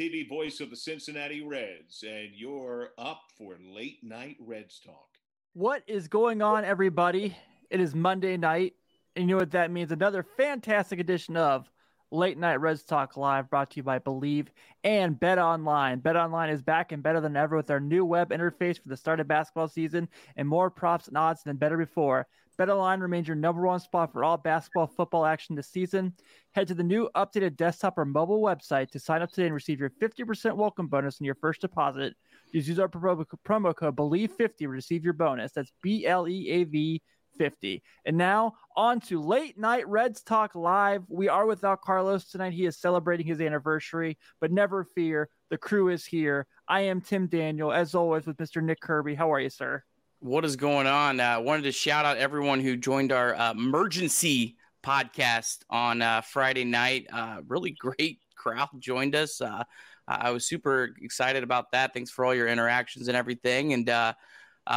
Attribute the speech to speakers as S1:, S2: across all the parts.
S1: TV voice of the Cincinnati Reds, and you're up for late night Reds talk.
S2: What is going on, everybody? It is Monday night, and you know what that means? Another fantastic edition of Late Night Reds Talk Live, brought to you by Bleav and Bet Online. Bet Online is back and better than ever with our new web interface for the start of basketball season and more props and odds than better before. BetOnline remains your number one spot for all basketball football action this season. Head to the new updated desktop or mobile website to sign up today and receive your 50% welcome bonus on your first deposit. Just use our promo, code BLEAV50 to receive your bonus. That's B L E A V 50. And now on to late night Reds Talk Live. We are without Carlos tonight. He is celebrating his anniversary, but never fear, the crew is here. I am Tim Daniel, as always, with Mr. Nick Kirby. How are you, sir?
S3: What is going on? Uh, wanted to shout out everyone who joined our uh, emergency podcast on uh, Friday night. Uh, really great crowd joined us. Uh, I was super excited about that. Thanks for all your interactions and everything. And uh,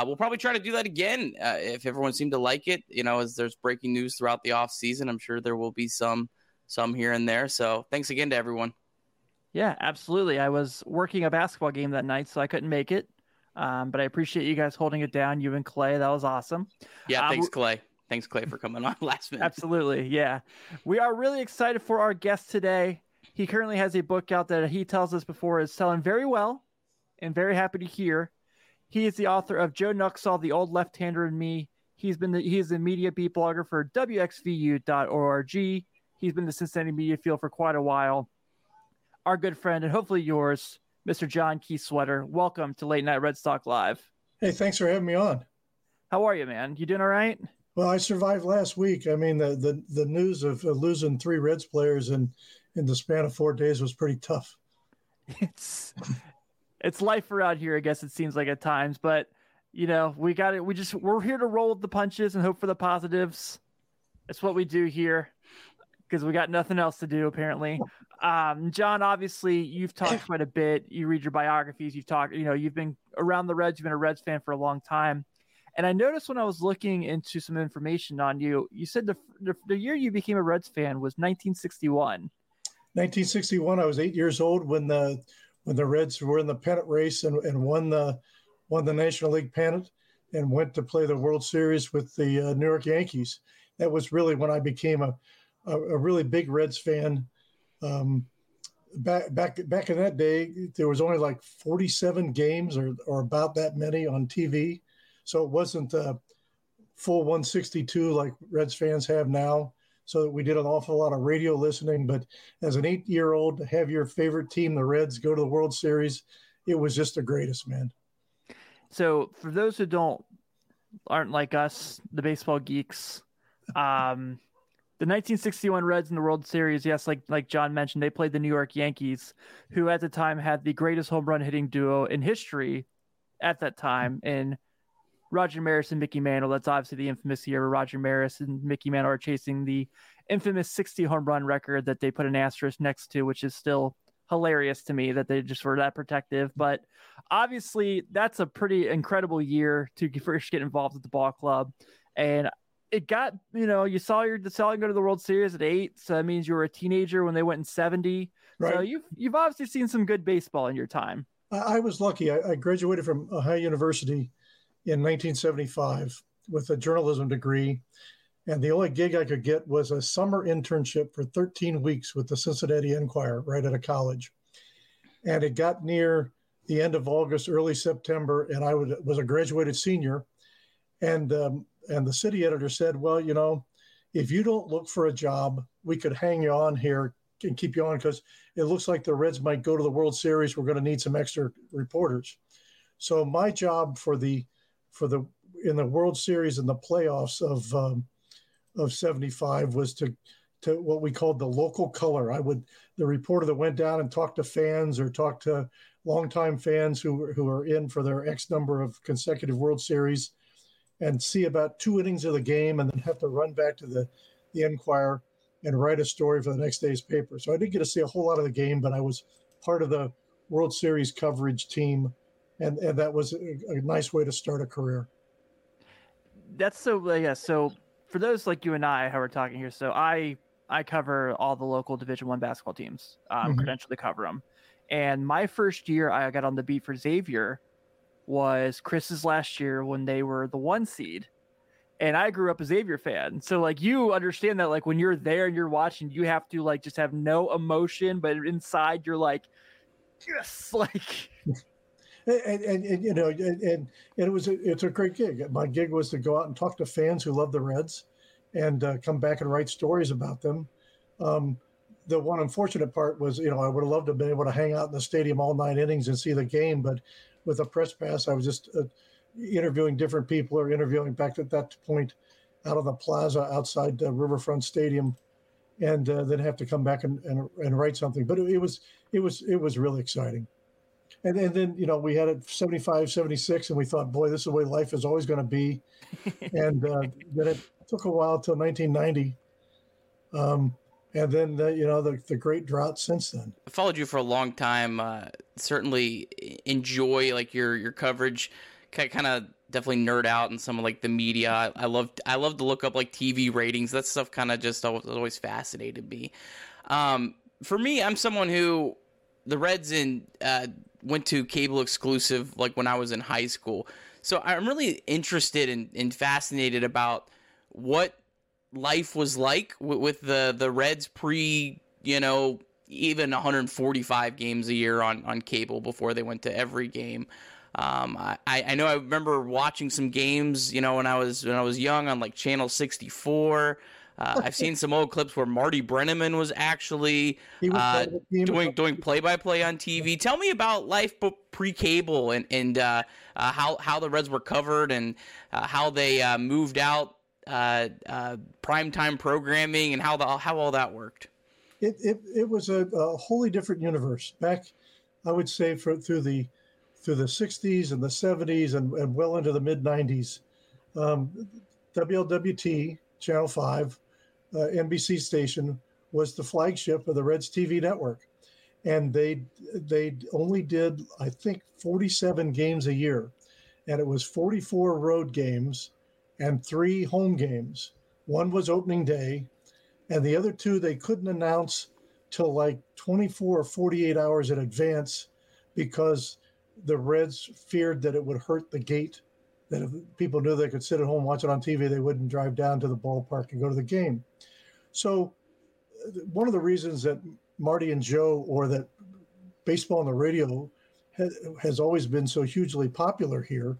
S3: we'll probably try to do that again if everyone seemed to like it. You know, as there's breaking news throughout the off season, I'm sure there will be some some here and there. So thanks again to everyone.
S2: Yeah, absolutely. I was working a basketball game that night, so I couldn't make it. Um, but I appreciate you guys holding it down, you and Clay. That was awesome.
S3: Yeah, uh, thanks, Clay. Thanks, Clay, for coming on last minute.
S2: Absolutely. Yeah. We are really excited for our guest today. He currently has a book out that he tells us before is selling very well and very happy to hear. He is the author of Joe Nuxhall, The Old Left Hander and Me. He's been the he is a media beat blogger for WVXU.org. He's been the Cincinnati media field for quite a while. Our good friend and hopefully yours, Mr. John Kiesewetter. Welcome to Late Night Reds Talk Live.
S4: Hey, thanks for having me on.
S2: How are you, man? You doing all right?
S4: Well, I survived last week. I mean, the the, the news of losing three Reds players in in the span of four days was pretty tough.
S2: It's it's life around here, I guess it seems like at times, but you know, we got it. We just we're here to roll with the punches and hope for the positives. It's what we do here because we got nothing else to do apparently. Um, John, obviously you've talked quite a bit. You read your biographies. You've talked, you know, you've been around the Reds. You've been a Reds fan for a long time. And I noticed when I was looking into some information on you, you said the, the, the year you became a Reds fan was 1961.
S4: 1961. I was eight years old when the when the Reds were in the pennant race and, and won the won the National League pennant and went to play the World Series with the uh, New York Yankees. That was really when I became a a, a really big Reds fan. Um, back back back in that day, there was only like 47 games or or about that many on TV, so it wasn't a full 162 like Reds fans have now. So we did an awful lot of radio listening. But as an eight year old, to have your favorite team, the Reds, go to the World Series, it was just the greatest, man.
S2: So for those who don't aren't like us, the baseball geeks, um, the 1961 Reds in the World Series, yes, like like John mentioned, they played the New York Yankees, who at the time had the greatest home run hitting duo in history at that time in Roger Maris and Mickey Mantle. That's obviously the infamous year where Roger Maris and Mickey Mantle are chasing the infamous 60 home run record that they put an asterisk next to, which is still hilarious to me that they just were that protective. But obviously, that's a pretty incredible year to first get involved with the ball club. And it got you know you saw your the selling go to the World Series at eight, so that means you were a teenager when they went in seventy. Right. So you've you've obviously seen some good baseball in your time.
S4: I, I was lucky. I, I, graduated from Ohio University in 1975 with a journalism degree, and the only gig I could get was a summer internship for 13 weeks with the Cincinnati Enquirer right at a college. And it got near the end of August, early September, and I would, was a graduated senior. And um, and the city editor said, "Well, you know, if you don't look for a job, we could hang you on here, and keep you on because it looks like the Reds might go to the World Series. We're going to need some extra reporters. So my job for the for the in the World Series and the playoffs of um, of '75 was to to what we called the local color. I would the reporter that went down and talked to fans or talked to longtime fans who who are in for their X number of consecutive World Series, and see about two innings of the game, and then have to run back to the the Enquirer and write a story for the next day's paper. So I didn't get to see a whole lot of the game, but I was part of the World Series coverage team, and and that was a, a nice way to start a career.
S2: That's so yeah. So for those like you and I who are talking here, so I I cover all the local Division One basketball teams, um,
S4: Mhm.
S2: to cover them. And my first year I got on the beat for Xavier was Chris's last year when they were the one seed. And I grew up a Xavier fan. So like you understand that like when you're there and you're watching, you have to like just have no emotion, but inside you're like, yes, like
S4: And, and, and you know, and, and, it was a, it's a great gig. My gig was to go out and talk to fans who love the Reds, and uh, come back and write stories about them. Um, the one unfortunate part was, you know, I would have loved to have been able to hang out in the stadium all nine innings and see the game, but with a press pass, I was just uh, interviewing different people or interviewing back at that point out on the plaza outside uh, Riverfront Stadium, and uh, then have to come back and, and, and write something. But it, it was it was it was really exciting. And, and then you know we had it 75 76 and we thought boy this is the way life is always going to be and uh, then it took a while till 1990 um, and then the, you know the, the great drought since then
S3: I followed you for a long time. Uh, certainly enjoy like your your coverage. Kind of definitely nerd out in some of like the media. I, I love I love to look up like TV ratings. That stuff kind of just always, always fascinated me. Um, for me, I'm someone who the Reds in uh, went to cable exclusive like when I was in high school. So I'm really interested and in, and fascinated about what life was like with, with the the Reds pre you know even 145 games a year on on cable before they went to every game. Um, I, I know I remember watching some games, you know, when I was when I was young on like Channel 64. Uh, I've seen some old clips where Marty Brennaman was actually
S4: was
S3: uh,
S4: part of the team.
S3: doing doing play by play on TV. Tell me about life pre cable and and uh, uh, how how the Reds were covered and uh, how they uh, moved out uh, uh, primetime programming and how the how all that worked.
S4: it, it, it was a, a wholly different universe. Back i would say for through the through the 60s and the 70s and, and well into the mid 90s um, wlwt channel 5 uh, nbc station was the flagship of the reds tv network. And they they only did i think 47 games a year. And it was 44 road games and three home games one was opening day and the other two they couldn't announce till like 24 or 48 hours in advance because the Reds feared that it would hurt the gate. That if people knew they could sit at home watch it on TV, they wouldn't drive down to the ballpark and go to the game. So, one of the reasons that Marty and Joe, or that baseball on the radio has, has always been so hugely popular here,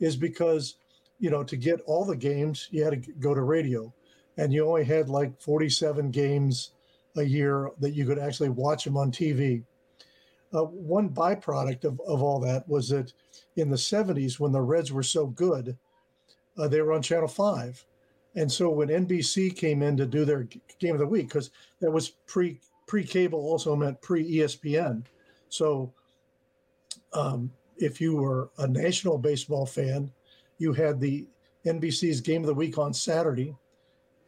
S4: is because you know to get all the games you had to go to radio and you only had like 47 games a year that you could actually watch them on TV. Uh, one byproduct of, of all that was that in the 70s, when the Reds were so good, uh, they were on Channel 5. And so when NBC came in to do their game of the week, because that was pre pre cable, also meant pre ESPN. So um, if you were a national baseball fan, you had the NBC's game of the week on Saturday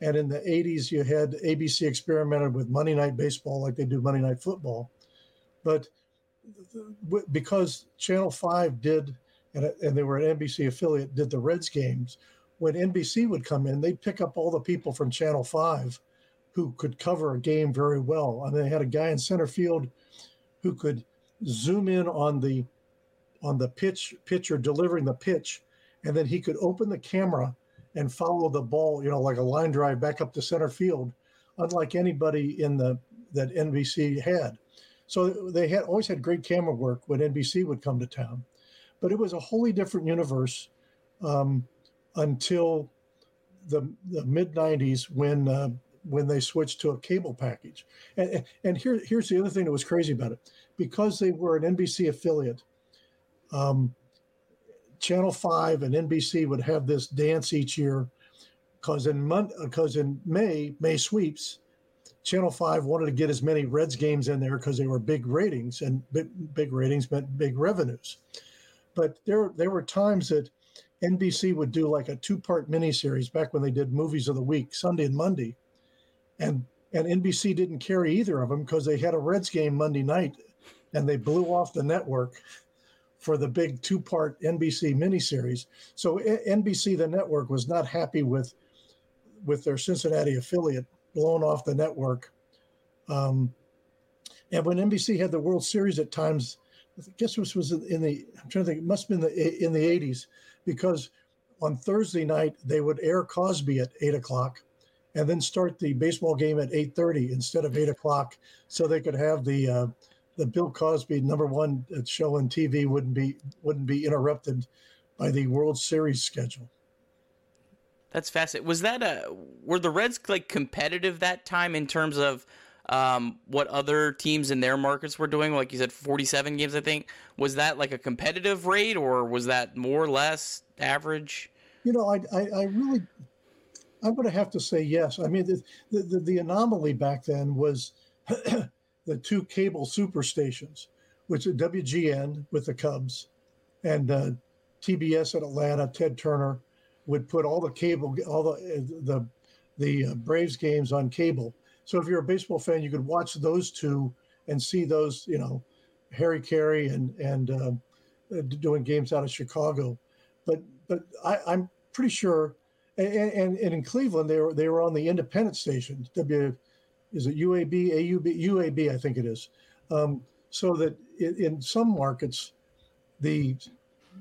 S4: and in the 80s, you had ABC experimented with Monday Night Baseball like they do Monday Night Football. But because Channel 5 did, and, and they were an NBC affiliate, did the Reds games, when NBC would come in, they'd pick up all the people from Channel 5 who could cover a game very well. I mean, they had a guy in center field who could zoom in on the on the pitch pitcher delivering the pitch, and then he could open the camera and follow the ball, you know, like a line drive back up to center field, unlike anybody in the that NBC had. So they had always had great camera work when NBC would come to town, but it was a wholly different universe um, until the, the mid '90s when uh, when they switched to a cable package. And, and here, here's the other thing that was crazy about it because they were an NBC affiliate. Um, Channel Five and NBC would have this dance each year. Because in month, uh, because in May May sweeps, Channel Five wanted to get as many Reds games in there because they were big ratings and big, big ratings meant big revenues. But there there were times that NBC would do like a two part miniseries back when they did movies of the week, Sunday and Monday, and and NBC didn't carry either of them because they had a Reds game Monday night, and they blew off the network for the big two part NBC miniseries. So NBC, the network, was not happy with with their Cincinnati affiliate blown off the network. Um, and when NBC had the World Series at times, I guess this was in the I'm trying to think, it must have been the, in the 80s, because on Thursday night they would air Cosby at eight o'clock, and then start the baseball game at 8:30 instead of eight o'clock, so they could have the uh, the Bill Cosby number one show on TV wouldn't be wouldn't be interrupted by the World Series schedule.
S3: That's fascinating. Was that a were the Reds like competitive that time in terms of um, what other teams in their markets were doing? Like you said, forty-seven games. I think was that like a competitive rate, or was that more or less average?
S4: You know, I I, I really I'm going to have to say yes. I mean, the the, the anomaly back then was the two cable superstations, which is WGN with the Cubs and uh, TBS at Atlanta, Ted Turner would put all the cable, all the the the uh, Braves games on cable. So if you're a baseball fan, you could watch those two and see those, you know, Harry Caray and and uh, doing games out of Chicago. But but I, am pretty sure, and, and, and in Cleveland they were they were on the independent station. W is it UAB AUB UAB I think it is. Um, so that in, some markets, the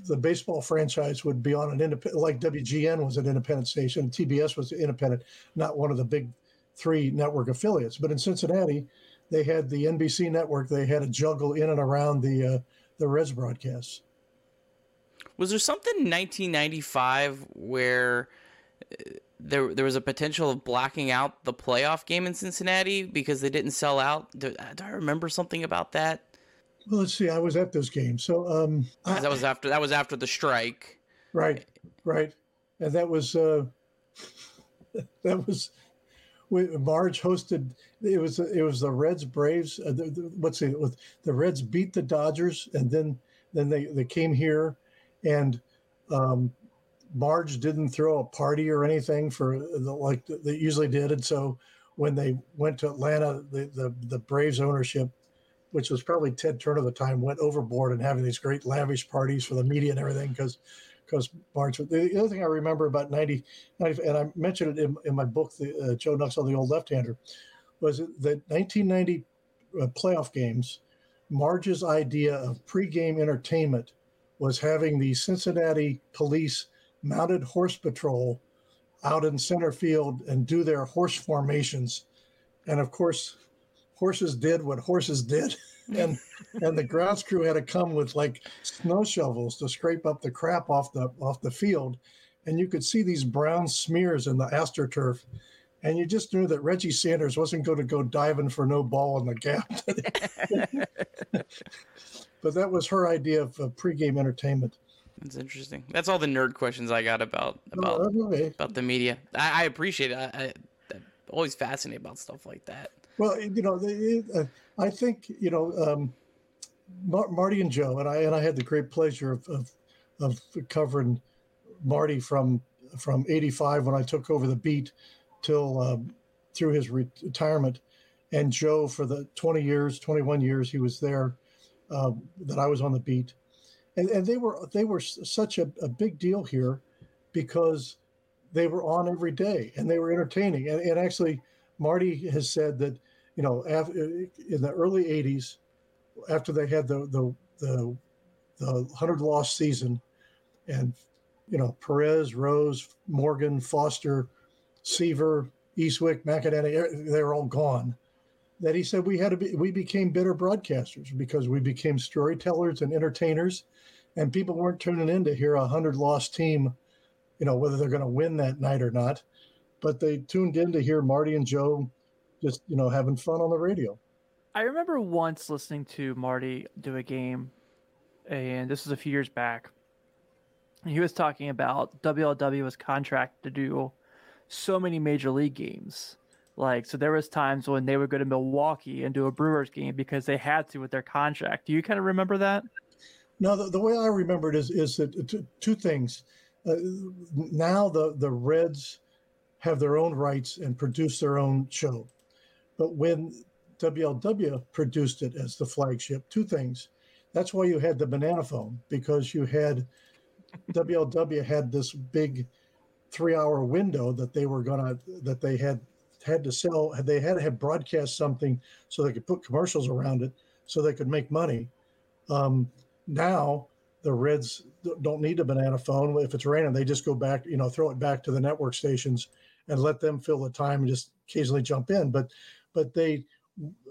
S4: the baseball franchise would be on an independent, like WGN was an independent station, TBS was independent, not one of the big three network affiliates. But in Cincinnati, they had the NBC network. They had to juggle in and around the uh, the Reds broadcasts.
S3: Was there something in 1995 where there there was a potential of blacking out the playoff game in Cincinnati because they didn't sell out? Do, do I remember something about that?
S4: Well, let's see. I was at this game, so um,
S3: I, that was after that was after the strike.
S4: Right, right, and that was uh, that was Marge hosted. It was it was the Reds Braves. Uh, the, the, let's see, with the Reds beat the Dodgers, and then then they they came here, and um, Marge didn't throw a party or anything for the, like they usually did, and so when they went to Atlanta, the the, the Braves ownership which was probably Ted Turner at the time, went overboard and having these great lavish parties for the media and everything because because Marge. The other thing I remember about 90, 90 and I mentioned it in, in my book, the, uh, Joe Nuxhall, the old left-hander, was that 1990 uh, playoff games. Marge's idea of pregame entertainment was having the Cincinnati police mounted horse patrol out in center field and do their horse formations. And of course, horses did what horses did. and and the grounds crew had to come with like snow shovels to scrape up the crap off the off the field. And you could see these brown smears in the astroturf. And you just knew that Reggie Sanders wasn't going to go diving for no ball in the gap. but that was her idea of uh, pregame entertainment.
S3: That's interesting. That's all the nerd questions I got about about oh, okay. about the media. I, I appreciate it. I, am always fascinated about stuff like that.
S4: Well, you know, uh, I think you know um, Mar- Marty and Joe, and I and I had the great pleasure of of, of covering Marty from from '85 when I took over the beat till um, through his retirement, and Joe for the 20 years, 21 years he was there uh, that I was on the beat, and and they were they were such a, a big deal here because they were on every day and they were entertaining, and, and actually Marty has said that you know, uh, in the early '80s, after they had the the the, the hundred loss season, and you know Perez, Rose, Morgan, Foster, Seaver, Eastwick, McEnaney, they were all gone. That he said we had to be, we became better broadcasters because we became storytellers and entertainers, and people weren't tuning in to hear a hundred loss team, you know, whether they're going to win that night or not. but they tuned in to hear Marty and Joe just you know having fun on the radio.
S2: I remember once listening to Marty do a game, and this was a few years back. He was talking about WLW was contracted to do so many major league games. Like so, there was times when they would go to Milwaukee and do a Brewers game because they had to with their contract. Do you kind of remember that?
S4: No, the, the way I remember it is is that two, two things. Uh, now the the Reds have their own rights and produce their own show, but when WLW produced it as the flagship, two things. That's why you had the banana phone because you had WLW had this big three hour window that they were gonna that they had had to sell they had to have broadcast something so they could put commercials around it so they could make money. Um, now the reds don't need a banana phone. If it's raining they just go back you know throw it back to the network stations and let them fill the time and just occasionally jump in. But but they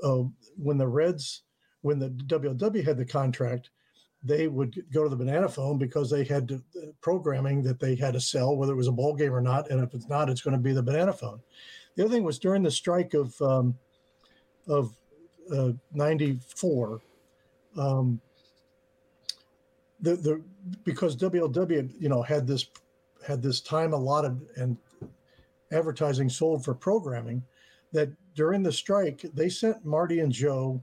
S4: uh, when the reds when the wlw had the contract they would go to the banana phone because they had to, uh, programming that they had to sell whether it was a ball game or not. And if it's not it's going to be the banana phone the other thing was during the strike of um, of uh, '94, um, the the because WLW you know had this had this time allotted and advertising sold for programming that during the strike they sent Marty and Joe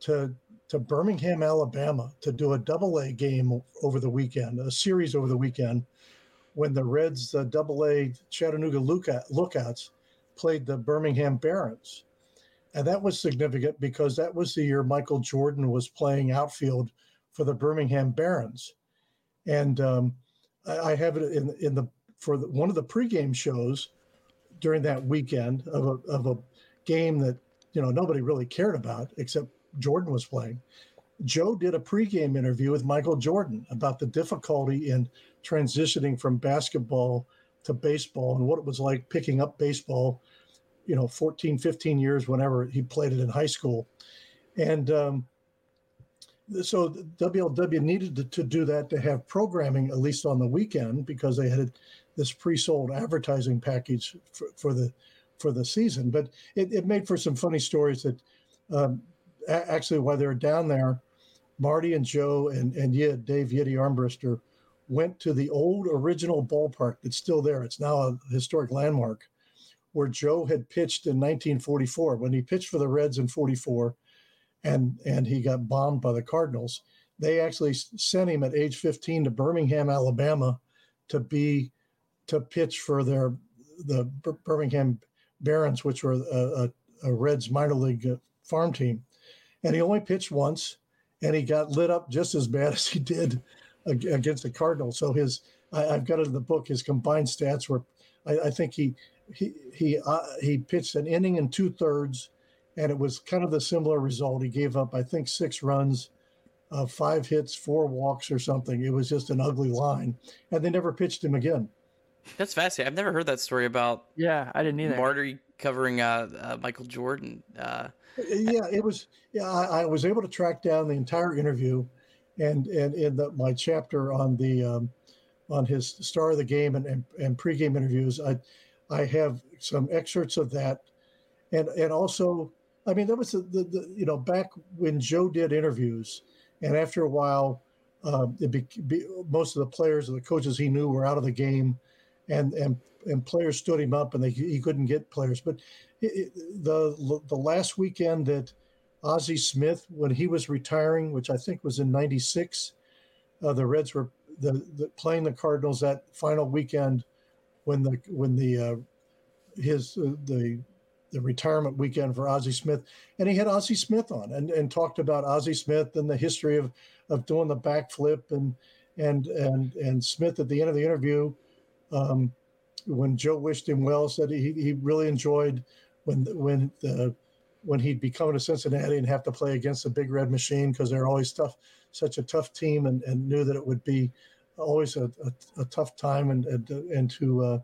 S4: to to Birmingham, Alabama to do a double A game over the weekend, a series over the weekend when the Reds the double A Chattanooga lookout, lookouts played the Birmingham Barons. And that was significant because that was the year Michael Jordan was playing outfield for the Birmingham Barons. And um, I, I, have it in, in the for the, one of the pregame shows during that weekend of a, of a game that you know nobody really cared about except Jordan was playing. Joe did a pregame interview with Michael Jordan about the difficulty in transitioning from basketball to baseball and what it was like picking up baseball you know 14 15 years whenever he played it in high school. And um, so wlw needed to, to, do that to have programming at least on the weekend because they had this pre-sold advertising package for, for the for the season. But it, it, made for some funny stories that um, actually while they were down there marty and joe and, and Yid, dave yiddy armbrister went to the old original ballpark that's still there. It's now a historic landmark where Joe had pitched in 1944 when he pitched for the Reds in 44 and and he got bombed by the Cardinals. They actually sent him at age 15 to Birmingham, Alabama to be to pitch for their the Birmingham Barons, which were a, a, a Reds minor league uh, farm team. And he only pitched once and he got lit up just as bad as he did against the Cardinals. So his I, have got it in the book. His combined stats were, I, I think he he he uh, he pitched an inning and two thirds, and it was kind of the similar result. He gave up, I think, six runs, uh, five hits, four walks, or something. It was just an ugly line, and they never pitched him again.
S3: That's fascinating. I've never heard that story about.
S2: Yeah, I didn't either.
S3: Marty covering uh, uh Michael Jordan.
S4: Uh, yeah, it was. Yeah, I, I, was able to track down the entire interview, and and in the, my chapter on the um, on his star of the game and, and, and pregame interviews, I I have some excerpts of that, and and also, I mean, that was the, the, the you know back when Joe did interviews, and after a while, um, be, be, most of the players and the coaches he knew were out of the game, and and and players stood him up, and they, he couldn't get players. But it, it, the the last weekend that Ozzie Smith, when he was retiring, which I think was in '96, uh, the Reds were the, the, playing the Cardinals that final weekend when the when the uh, his uh, the the retirement weekend for Ozzie Smith, and he had Ozzie Smith on and, and talked about Ozzie Smith and the history of of doing the backflip and and and and Smith at the end of the interview, um, when Joe wished him well, said he he really enjoyed when when the when he'd be coming to Cincinnati and have to play against the Big Red Machine because they're always tough, such a tough team, and, and knew that it would be always a, a, a tough time and and, and to uh,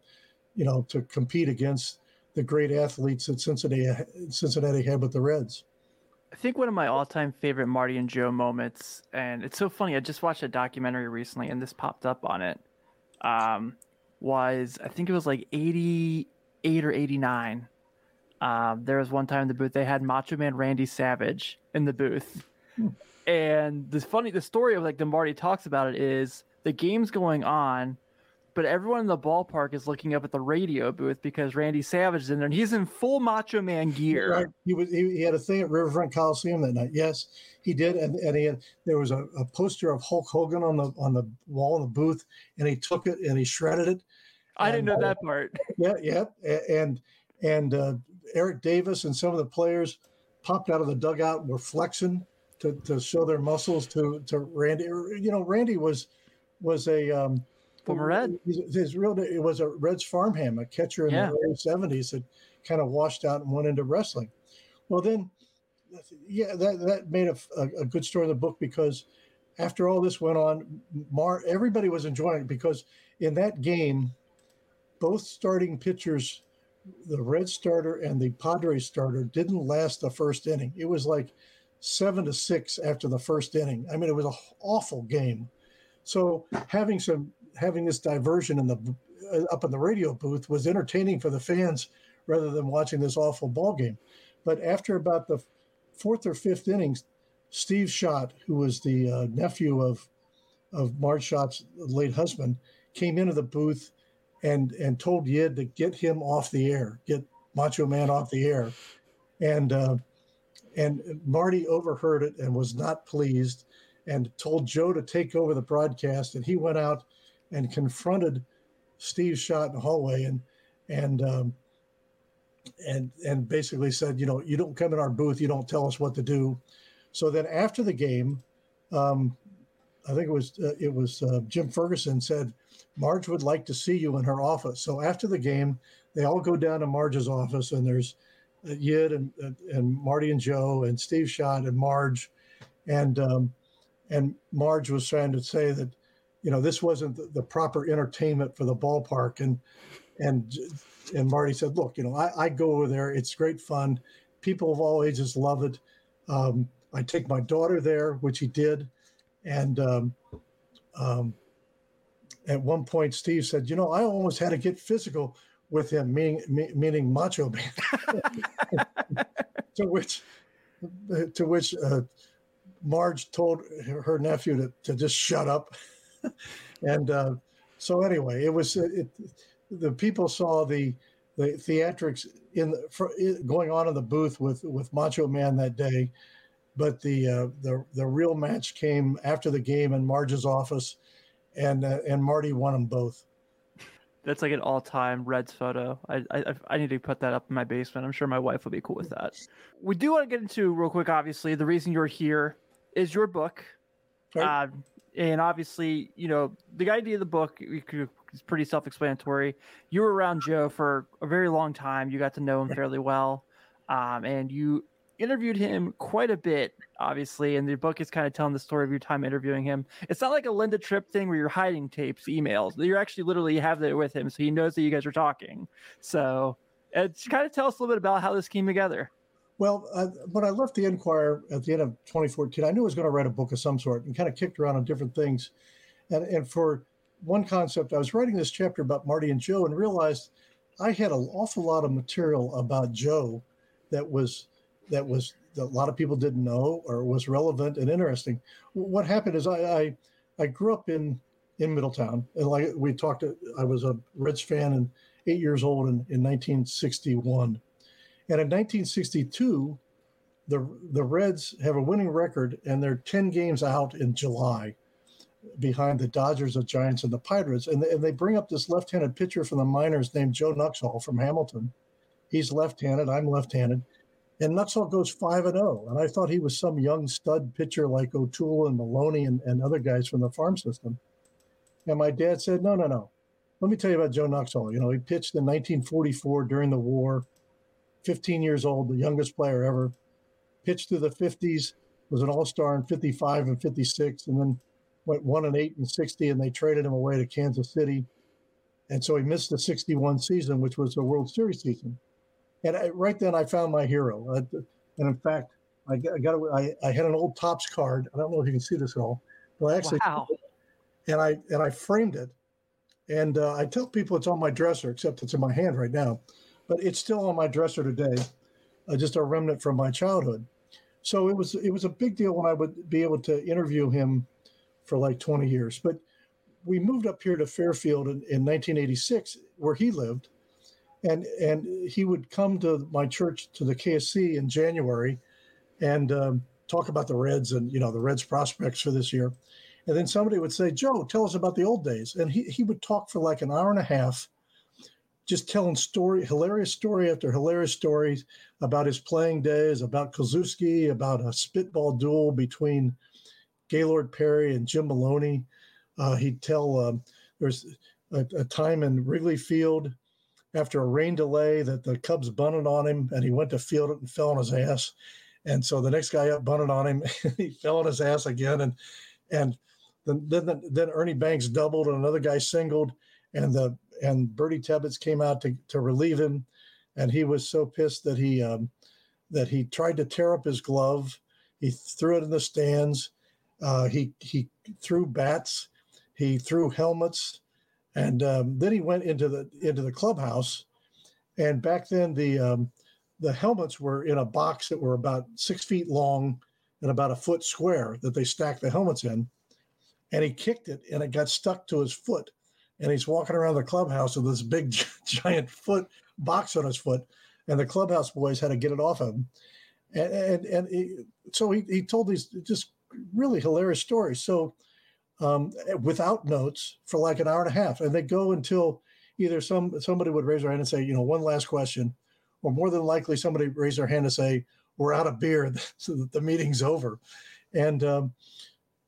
S4: you know to compete against the great athletes that Cincinnati Cincinnati had with the Reds.
S2: I think one of my all-time favorite Marty and Joe moments, and it's so funny. I just watched a documentary recently, and this popped up on it. Um, was I think it was like 88 or 89. Um, there was one time in the booth they had Macho Man Randy Savage in the booth. Hmm. And the funny, the story of like the Marty talks about it is the game's going on, but everyone in the ballpark is looking up at the radio booth because Randy Savage is in there and he's in full Macho Man gear.
S4: Right. He was he, he had a thing at Riverfront Coliseum that night. Yes, he did, and, and he had there was a, a poster of Hulk Hogan on the on the wall in the booth, and he took it and he shredded it.
S2: I didn't know that part.
S4: Yeah, yeah, and and uh, Eric Davis and some of the players popped out of the dugout and were flexing to, to show their muscles to to Randy. You know, Randy was was a um,
S2: former Red.
S4: His real it was a Reds farmhand, a catcher in yeah. the early seventies that kind of washed out and went into wrestling. Well, then, yeah, that that made a, a, a good story in the book because after all this went on, Mar everybody was enjoying it because in that game, both starting pitchers the Red starter and the Padre starter didn't last the first inning. It was like seven to six after the first inning. I mean, it was an awful game. So having some having this diversion in the uh, up in the radio booth was entertaining for the fans rather than watching this awful ball game. But after about the fourth or fifth innings, Steve Schott, who was the uh, nephew of of Marge Schott's late husband, came into the booth and and told Yid to get him off the air, get Macho Man off the air, and uh, and Marty overheard it and was not pleased, and told Joe to take over the broadcast, and he went out and confronted Steve Schott in the hallway and and um, and and basically said, you know, you don't come in our booth, you don't tell us what to do. So then after the game, um, I think it was uh, it was uh, Jim Ferguson said Marge would like to see you in her office. So after the game, they all go down to Marge's office, and there's uh, Yid and, and Marty and Joe and Steve Schott and Marge, and um, and Marge was trying to say that, you know, this wasn't the, the, proper entertainment for the ballpark, and and and Marty said, look, you know, I, I go over there, it's great fun, people of all ages love it. Um, I take my daughter there, which he did, and um, um, at one point, Steve said, "You know, I almost had to get physical with him, meaning meaning Macho Man." to which, to which uh, Marge told her nephew to, to just shut up, and uh, so anyway, it was it, the people saw the the theatrics in the, for, going on in the booth with with Macho Man that day, but the uh, the the real match came after the game in Marge's office and uh, and Marty won them both.
S2: That's like an all-time Reds photo. I, I I need to put that up in my basement. I'm sure my wife will be cool with that. We do want to get into real quick. Obviously, the reason you're here is your book, right. uh, and obviously, you know the idea of the book is pretty self-explanatory. You were around Joe for a very long time. You got to know him fairly well, um, and you interviewed him quite a bit, obviously, and the book is kind of telling the story of your time interviewing him. It's not like a Linda Tripp thing where you're hiding tapes, emails. You're actually literally have that with him, so he knows that you guys are talking. So, it's kind of tell us a little bit about how this came together.
S4: Well, uh, when I left the Enquirer at the end of 2014, I knew I was going to write a book of some sort and kind of kicked around on different things. And, and for one concept, I was writing this chapter about Marty and Joe and realized I had an awful lot of material about Joe that was that was that a lot of people didn't know or was relevant and interesting. What happened is I I, I grew up in in Middletown, and like we talked, I was a Reds fan and eight years old in, in 1961, and in 1962, the the Reds have a winning record and they're 10 games out in July behind the Dodgers, the Giants, and the Pirates. And they, and they bring up this left-handed pitcher from the minors named Joe Nuxhall from Hamilton. He's left-handed. I'm left-handed and Nuxhall goes 5 and 0. And I thought he was some young stud pitcher like O'Toole and Maloney and, and other guys from the farm system. And my dad said, No, no, no. Let me tell you about Joe Nuxhall. You know, he pitched in 1944 during the war, 15 years old, the youngest player ever. Pitched through the 50s, was an all star in 55 and 56, and then went 1 and 8 and 60, and they traded him away to Kansas City. And so he missed the 61 season, which was the World Series season. And I, right then, I found my hero. Uh, and in fact, I got, I, got I, I had an old Topps card. I don't know if you can see this at all, but I actually,
S2: wow.
S4: and I and I framed it. And uh, I tell people it's on my dresser, except it's in my hand right now. But it's still on my dresser today, uh, just a remnant from my childhood. So it was it was a big deal when I would be able to interview him for like 20 years. But we moved up here to Fairfield in, in 1986, where he lived, and and he would come to my church to the KSC in January, and um, talk about the Reds and you know the Reds prospects for this year. And then somebody would say, Joe, tell us about the old days. And he, he would talk for like an hour and a half, just telling story, hilarious story after hilarious stories about his playing days, about Kluszewski, about a spitball duel between Gaylord Perry and Jim Maloney. Uh, he'd tell um, there's a, a, time in Wrigley Field after a rain delay that the Cubs bunted on him and he went to field it and fell on his ass. And so the next guy up bunted on him, he fell on his ass again. And and then, then, then Ernie Banks doubled and another guy singled, and the and Bertie Tebbetts came out to, to relieve him, and he was so pissed that he um, that he tried to tear up his glove. He threw it in the stands. Uh, he he threw bats. He threw helmets, and um, then he went into the into the clubhouse. And back then, the um, the helmets were in a box that were about six feet long and about a foot square that they stacked the helmets in and he kicked it and it got stuck to his foot. And he's walking around the clubhouse with this big giant foot box on his foot. And the clubhouse boys had to get it off him. And, and, and he, so he, he told these just really hilarious stories. So um, without notes for like an hour and a half. And they go until either some somebody would raise their hand and say, you know, one last question, or more than likely somebody raise their hand and say, we're out of beer, so that the meeting's over. And um,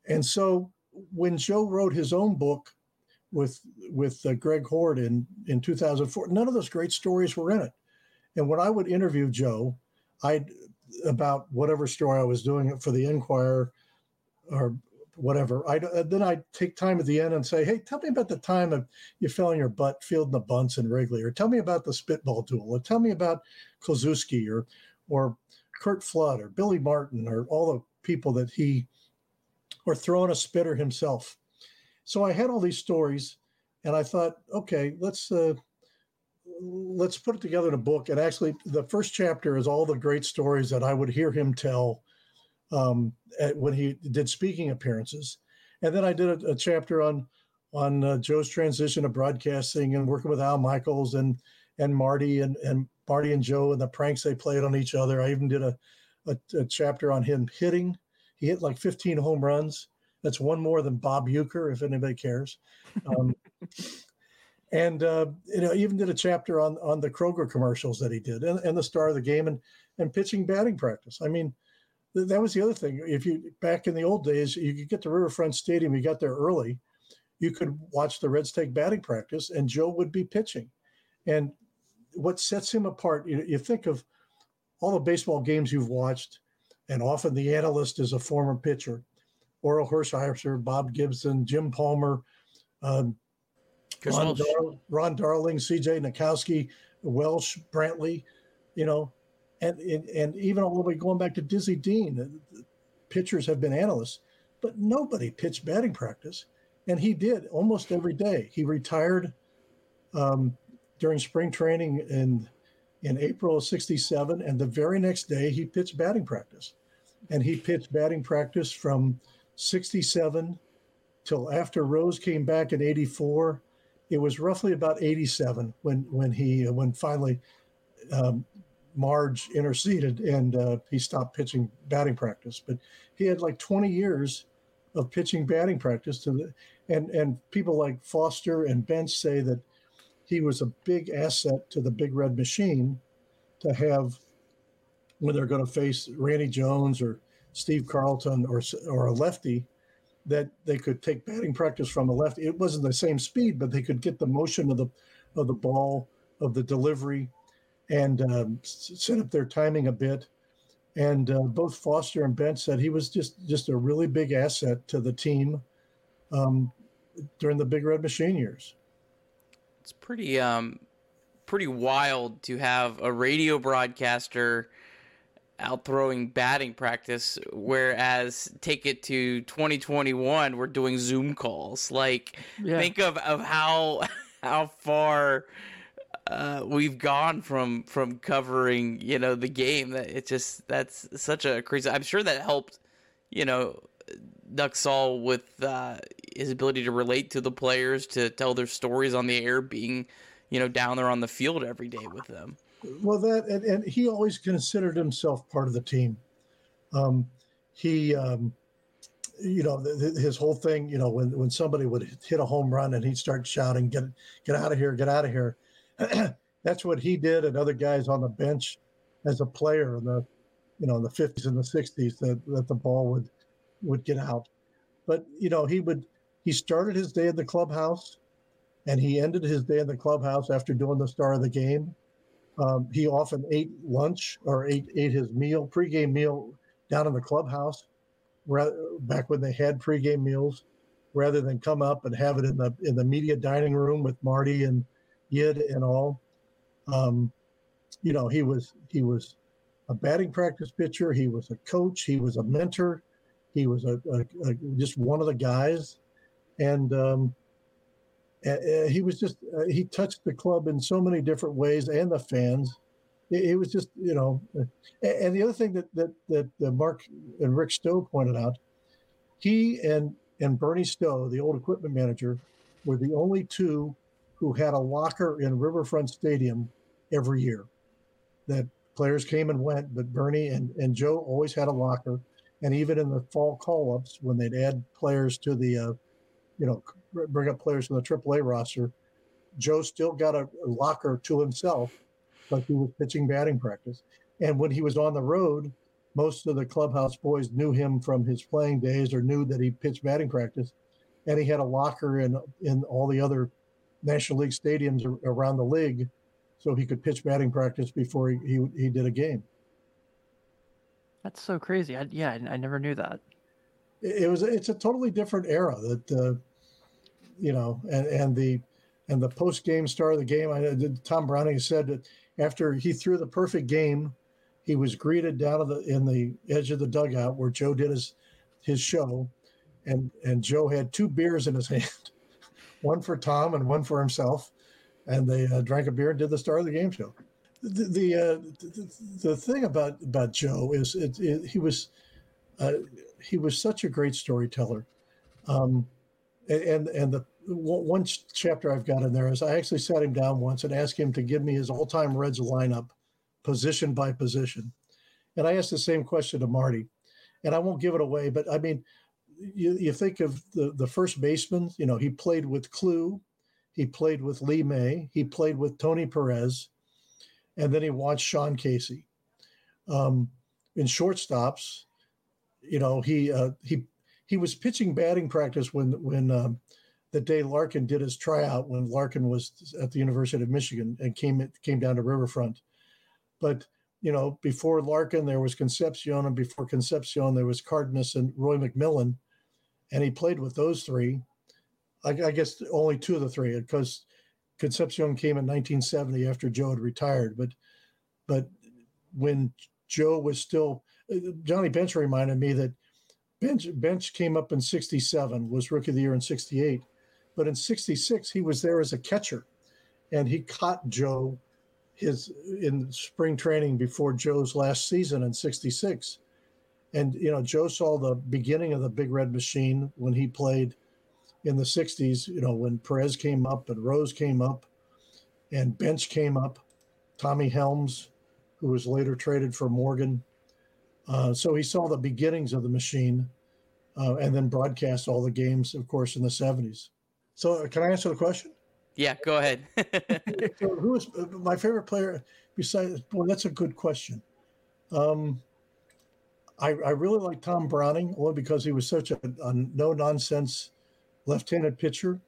S4: and so when Joe wrote his own book with with uh, Greg Hoard in in 2004, none of those great stories were in it. And when I would interview Joe, I about whatever story I was doing for the Enquirer or whatever, I then I'd take time at the end and say, "Hey, tell me about the time of you fell on your butt fielding the bunts in Wrigley, or tell me about the spitball duel, or tell me about Kluszewski, or or Curt Flood, or Billy Martin, or all the people that he or throwing a spitter himself. So I had all these stories, and I thought, okay, let's uh, let's put it together in a book. And actually, the first chapter is all the great stories that I would hear him tell um, at, when he did speaking appearances, and then I did a, a chapter on on uh, Joe's transition to broadcasting and working with Al Michaels and and Marty and and Marty and Joe and the pranks they played on each other. I even did a, a, a chapter on him hitting he hit like 15 home runs. That's one more than Bob Uecker, if anybody cares. Um, and uh, you know, even did a chapter on on the Kroger commercials that he did, and, and the star of the game, and and pitching batting practice. I mean, th- that was the other thing. If you back in the old days, you could get to Riverfront Stadium. You got there early. You could watch the Reds take batting practice, and Joe would be pitching. And what sets him apart, you, you think of all the baseball games you've watched and often the analyst is a former pitcher. Orel Hershiser, Bob Gibson, Jim Palmer, um, Ron, Dar- Ron, Darling, C.J. Nitkowski, Welsh, Brantley, you know, and, and, and even all the way going back to Dizzy Dean, pitchers have been analysts, but nobody pitched batting practice, and he did almost every day. He retired um, during spring training in in April of 67. And the very next day, he pitched batting practice. And he pitched batting practice from 67 till after Rose came back in 84. It was roughly about 87 when, when he, when finally um, Marge interceded and uh, he stopped pitching batting practice. But he had like 20 years of pitching batting practice to the, and, and people like Foster and Bench say that he was a big asset to the Big Red Machine to have when they're going to face Randy Jones or Steve Carlton or or a lefty that they could take batting practice from a lefty. It wasn't the same speed, but they could get the motion of the of the ball, of the delivery, and um, set up their timing a bit. And uh, both Foster and Bench said he was just just a really big asset to the team um, during the Big Red Machine years
S3: it's pretty um pretty wild to have a radio broadcaster out throwing batting practice whereas take it to 2021 we're doing zoom calls like yeah. think of of how how far uh, we've gone from from covering you know the game that it just that's such a crazy. I'm sure that helped you know Duck Saul with uh, his ability to relate to the players, to tell their stories on the air, being you know down there on the field every day with them.
S4: Well, that and, and he always considered himself part of the team. Um, he, um, you know, th- th- his whole thing, you know, when when somebody would hit a home run and he'd start shouting, "Get get out of here! Get out of here!" That's what he did, and other guys on the bench as a player in the, you know, in the fifties and the sixties, that that the ball would would get out. But you know, he would he started his day in the clubhouse, and he ended his day in the clubhouse after doing the star of the game. Um, he often ate lunch or ate ate his meal, pregame meal, down in the clubhouse, rather, back when they had pregame meals, rather than come up and have it in the in the media dining room with Marty and Yid and all. Um, you know, he was he was a batting practice pitcher. He was a coach. He was a mentor. He was a, a, a just one of the guys, and um, he was just uh, he touched the club in so many different ways and the fans. It, it was just you know, and the other thing that that that uh, Mark and Rick Stowe pointed out, he and and Bernie Stowe, the old equipment manager, were the only two who had a locker in Riverfront Stadium every year. That players came and went, but Bernie and, and Joe always had a locker. And even in the fall call ups, when they'd add players to the, uh, you know, bring up players from the AAA roster, Joe still got a, locker to himself, but he was pitching batting practice. And when he was on the road, most of the clubhouse boys knew him from his playing days or knew that he pitched batting practice. And he had a locker in in all the other National League stadiums around the league so he could pitch batting practice before he, he, he did a game.
S2: That's so crazy. I, yeah, I, I never knew that.
S4: It, it, was it's a totally different era that uh, you know, and and the and the post game star of the game. I did. Tom Browning said that after he threw the perfect game, he was greeted down at the in the edge of the dugout where Joe did his his show, and and Joe had two beers in his hand, one for Tom and one for himself, and they uh, drank a beer and did the star of the game show the the, uh, the, the thing about about Joe is it, it, he was uh, he was such a great storyteller, um, and and the one chapter I've got in there is I actually sat him down once and asked him to give me his all time Reds lineup, position by position, and I asked the same question to Marty, and I won't give it away, but I mean. You, you think of the, the first baseman, you know, he played with Klu, he played with Lee May, he played with Tony Perez, and then he watched Sean Casey. Um, in shortstops, you know, he uh, he he was pitching batting practice when when um, the day Larkin did his tryout when Larkin was at the University of Michigan and came came down to Riverfront. But you know, before Larkin there was Concepcion, and before Concepcion there was Cardenas and Roy McMillan, and he played with those three. I, I guess only two of the three because Concepcion came in 1970 after Joe had retired, but but when Joe was still Johnny Bench reminded me that Bench Bench came up in 67, was rookie of the year in 68, but in 66 he was there as a catcher, and he caught Joe his in spring training before Joe's last season in 66. And you know, Joe saw the beginning of the Big Red Machine when he played in the 60s, you know, when Perez came up and Rose came up and Bench came up, Tommy Helms, who was later traded for Morgan. Uh, so he saw the beginnings of the machine uh, and then broadcast all the games, of course, in the 70s. So, uh, can I answer the question?
S3: Yeah, go ahead.
S4: so who is uh, my favorite player besides? Boy, that's a good question. Um, I, I really like Tom Browning only because he was such a, a no nonsense left-handed pitcher.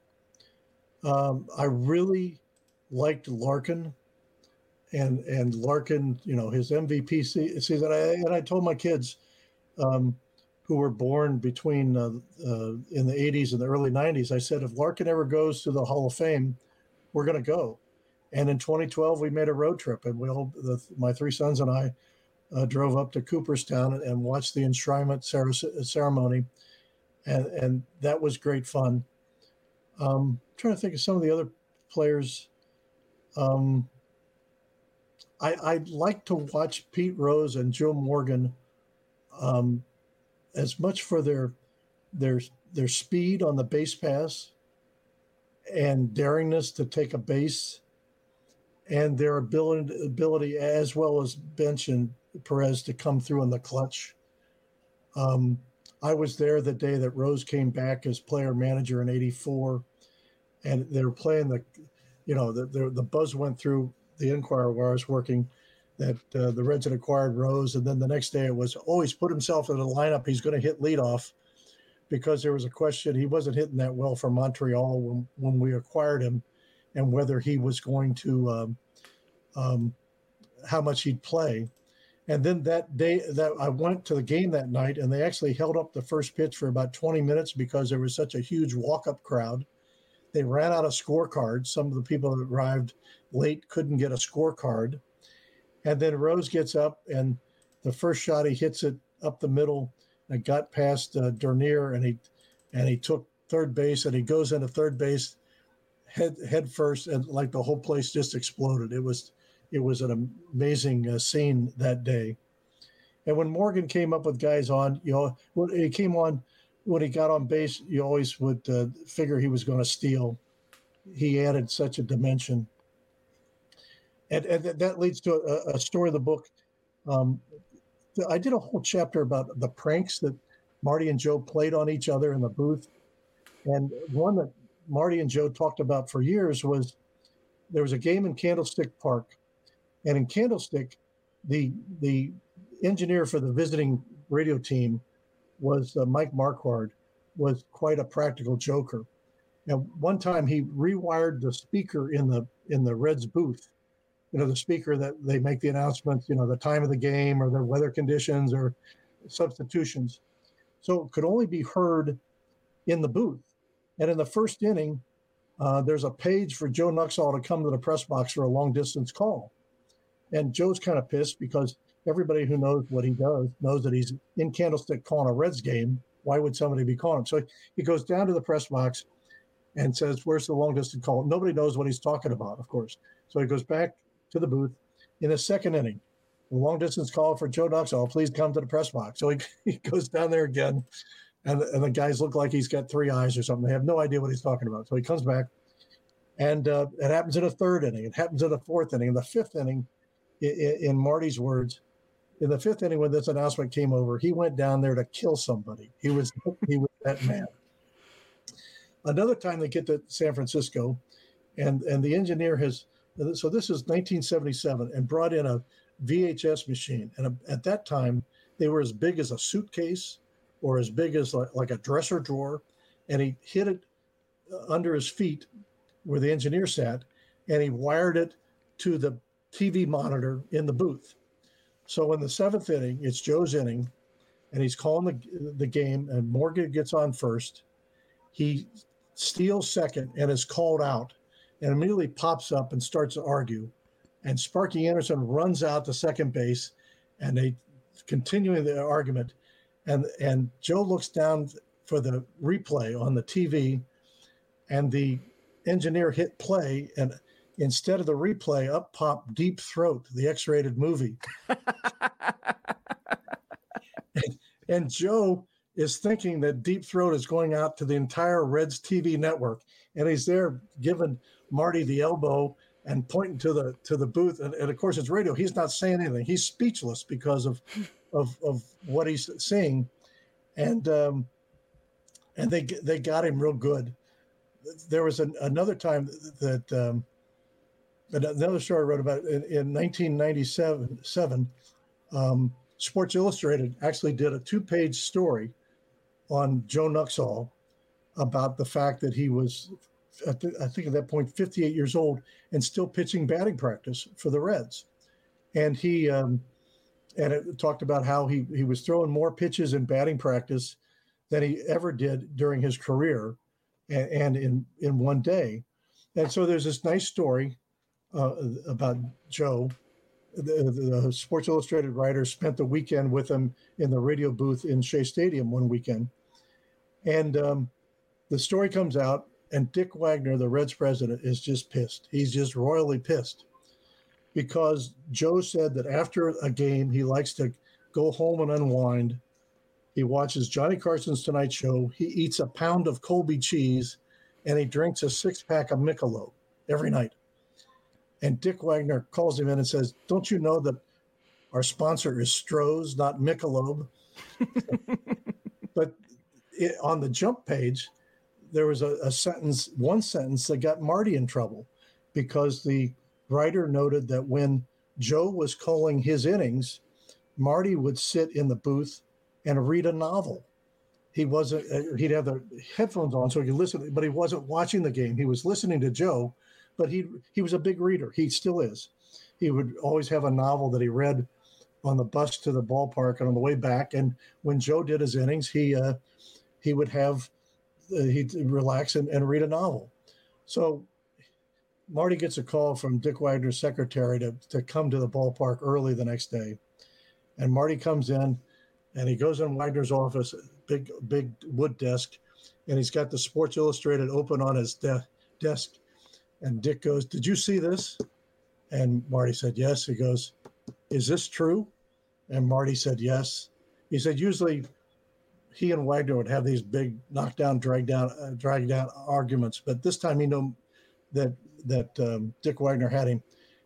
S4: Um, I really liked Larkin, and and Larkin, you know, his MVP season. I, and I told my kids, um, who were born between uh, uh, in the '80s and the early '90s, I said, if Larkin ever goes to the Hall of Fame, we're going to go. And in 2012, we made a road trip, and we all, the, my three sons and I, uh, drove up to Cooperstown and, and watched the enshrinement ceremony and and that was great fun. Um, trying to think of some of the other players Um, I, I like to watch Pete Rose and Joe Morgan um, as much for their their their speed on the base pass and daringness to take a base and their ability ability as well as Bench and Perez to come through in the clutch. Um, I was there the day that Rose came back as player manager in '84, and they were playing the, you know, the the, the buzz went through the Enquirer where I was working that uh, the Reds had acquired Rose, and then the next day it was, oh, he's put himself in the lineup. He's going to hit leadoff because there was a question he wasn't hitting that well for Montreal when when we acquired him, and whether he was going to, um, um, how much he'd play. And then that day that I went to the game that night, and they actually held up the first pitch for about 20 minutes because there was such a huge walk-up crowd. They ran out of scorecards. Some of the people that arrived late couldn't get a scorecard. And then Rose gets up, and the first shot he hits it up the middle, and got past uh, Dernier, and he and he took third base, and he goes into third base head head first, and like the whole place just exploded. It was it was an amazing uh, scene that day. And when Morgan came up with guys on, you know, when he came on, when he got on base, you always would uh, figure he was going to steal. He added such a dimension. And, and that leads to a, a story of the book. Um, I did a whole chapter about the pranks that Marty and Joe played on each other in the booth. And one that Marty and Joe talked about for years was there was a game in Candlestick Park and in Candlestick, the the engineer for the visiting radio team was uh, Mike Marquardt, was quite a practical joker. And one time he rewired the speaker in the in the Reds booth, you know, the speaker that they make the announcements, you know, the time of the game or the weather conditions or substitutions. So it could only be heard in the booth. And in the first inning, uh, there's a page for Joe Nuxhall to come to the press box for a long distance call. And Joe's kind of pissed because everybody who knows what he does knows that he's in Candlestick calling a Reds game. Why would somebody be calling him? So he goes down to the press box and says, Where's the long distance call? Nobody knows what he's talking about, of course. So he goes back to the booth in the second inning. The long distance call for Joe Nuxhall, please come to the press box. So he, he goes down there again, and, and the guys look like he's got three eyes or something. They have no idea what he's talking about. So he comes back, and uh, it happens in the third inning. It happens in the fourth inning. In the fifth inning, in, in Marty's words, in the fifth inning when this announcement came over, he went down there to kill somebody. He was he was that man. Another time they get to San Francisco, and and the engineer has so this is 1977 and brought in a VHS machine, and a, at that time they were as big as a suitcase or as big as like, like a dresser drawer, and he hid it uh, under his feet where the engineer sat, and he wired it to the TV monitor in the booth. So in the seventh inning, it's Joe's inning, and he's calling the the game, and Morgan gets on first. He steals second and is called out, and immediately pops up and starts to argue. And Sparky Anderson runs out to second base, and they continuing the argument. And and Joe looks down for the replay on the TV, and the engineer hit play, and instead of the replay, up popped Deep Throat, the X-rated movie. and, and Joe is thinking that Deep Throat is going out to the entire Reds TV network, and he's there giving Marty the elbow and pointing to the to the booth. And, and of course, it's radio. He's not saying anything. He's speechless because of of of what he's seeing, and um, and they they got him real good. There was an, another time that um, another story I wrote about in, in 1997. Seven, um, Sports Illustrated actually did a two-page story on Joe Nuxhall about the fact that he was, I think at that point, 58 years old and still pitching batting practice for the Reds, and he um, and it talked about how he he was throwing more pitches in batting practice than he ever did during his career, and, and in in one day, and so there's this nice story uh, about Joe. The, the, Sports Illustrated writer spent the weekend with him in the radio booth in Shea Stadium one weekend, and um, the story comes out, And Dick Wagner, the Reds president, is just pissed. He's just royally pissed because Joe said that after a game, he likes to go home and unwind. He watches Johnny Carson's Tonight Show. He eats a pound of Colby cheese and he drinks a six pack of Michelob every night. And Dick Wagner calls him in and says, Don't you know that our sponsor is Stroh's, not Michelob? but it, on the jump page, there was a, a sentence, one sentence that got Marty in trouble because the writer noted that when Joe was calling his innings, Marty would sit in the booth and read a novel. He wasn't, uh, he'd have the headphones on so he could listen, but he wasn't watching the game. He was listening to Joe, but he, he was a big reader. He still is. He would always have a novel that he read on the bus to the ballpark and on the way back. And when Joe did his innings, he, uh, he would have, uh, he'd relax and, and read a novel. So Marty gets a call from Dick Wagner's secretary to, to come to the ballpark early the next day. And Marty comes in and he goes in Wagner's office, big, big wood desk, and he's got the Sports Illustrated open on his de- desk. And Dick goes, Did you see this? And Marty said, Yes. He goes, Is this true? And Marty said, Yes. He said, Usually he and Wagner would have these big knockdown, drag down, uh, drag down arguments, but this time he knew that that um, Dick Wagner had him,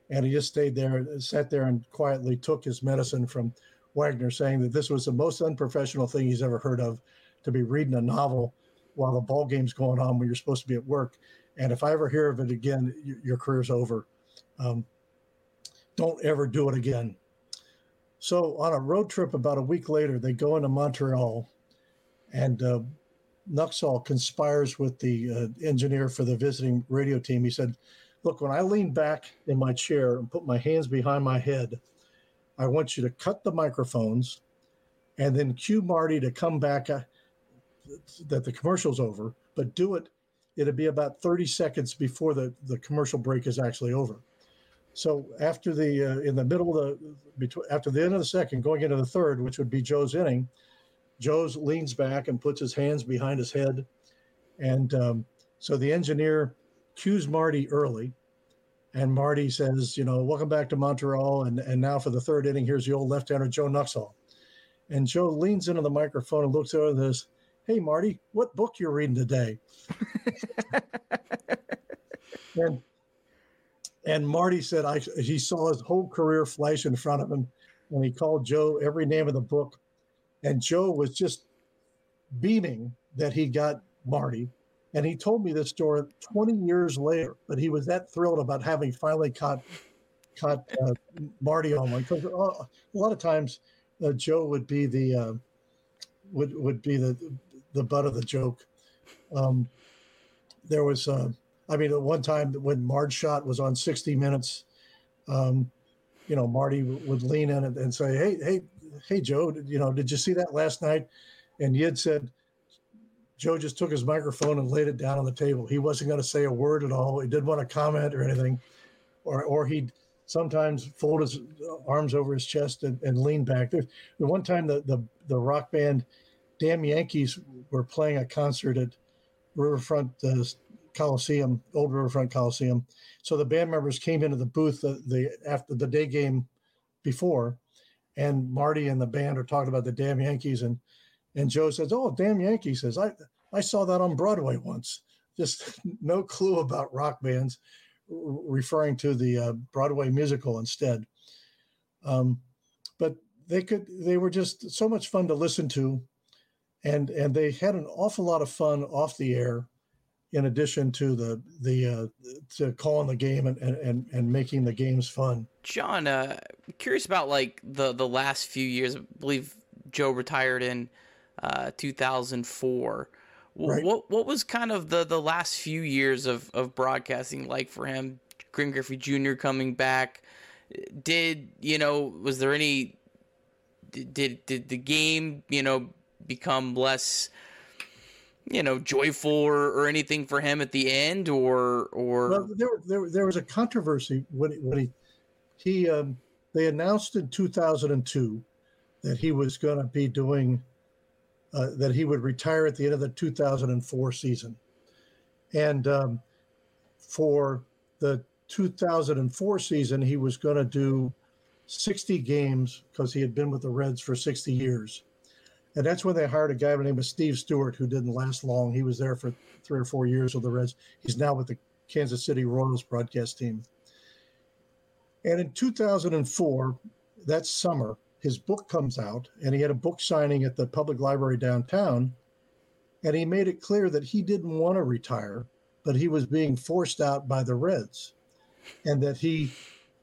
S4: and he just stayed there, sat there, and quietly took his medicine from Wagner, saying that this was the most unprofessional thing he's ever heard of, to be reading a novel while the ball game's going on when you're supposed to be at work. And if I ever hear of it again, your career's over. Um, don't ever do it again. So on a road trip about a week later, they go into Montreal, and uh, Nuxhall conspires with the uh, engineer for the visiting radio team. He said, Look, when I lean back in my chair and put my hands behind my head, I want you to cut the microphones and then cue Marty to come back uh, that the commercial's over, but do it. It'll be about 30 seconds before the, the commercial break is actually over. So after the uh, in the middle of the between after the end of the second, going into the third, which would be Joe's inning, Joe's leans back and puts his hands behind his head. And um, so the engineer cues Marty early. And Marty says, you know, welcome back to Montreal. And, and now for the third inning, here's the old left hander, Joe Nuxhall. And Joe leans into the microphone and looks over says, Hey, Marty, what book you're reading today? and, and Marty said, I, he saw his whole career flash in front of him. And he called Joe every name of the book and Joe was just beaming that he got Marty. And he told me this story 20 years later, but he was that thrilled about having finally caught caught uh, Marty on one. Because uh, a lot of times uh, Joe would be the uh, would would be the the butt of the joke. Um, there was, uh, I mean, at one time when Marge Schott was on 60 Minutes, um, you know, Marty would lean in and, and say, "Hey, hey, hey, Joe, did, you know, did you see that last night? And Yid said, Joe just took his microphone and laid it down on the table. He wasn't going to say a word at all. He didn't want to comment or anything, or or he'd sometimes fold his arms over his chest and, and lean back. There, the one time the, the the rock band Damn Yankees were playing a concert at Riverfront uh, Coliseum, Old Riverfront Coliseum. So the band members came into the booth the, the after the day game before, and Marty and the band are talking about the damn Yankees, and and Joe says, "Oh, damn Yankees!" Says, "I I saw that on Broadway once." Just no clue about rock bands, referring to the uh, Broadway musical instead. Um, but they could they were just so much fun to listen to, and and they had an awful lot of fun off the air in addition to the the uh, to calling the game and, and and making the games fun.
S3: John, uh, curious about like the the last few years. I believe Joe retired in uh, 2004.
S4: Right.
S3: What what was kind of the the last few years of of broadcasting like for him? Ken Griffey Jr. coming back. Did you know? Was there any? Did did the game you know become less? you know, joyful or, or anything for him at the end, or or
S4: Well, there, there, there was a controversy when he, when he, he um, they announced in 2002 that he was going to be doing, uh, that he would retire at the end of the 2004 season. And um, for the 2004 season, he was going to do 60 games because he had been with the Reds for 60 years. And that's when they hired a guy by the name of Steve Stewart, who didn't last long. He was there for three or four years with the Reds. He's now with the Kansas City Royals broadcast team. And in 2004, that summer, his book comes out, and he had a book signing at the public library downtown. And he made it clear that he didn't want to retire, but he was being forced out by the Reds, and that he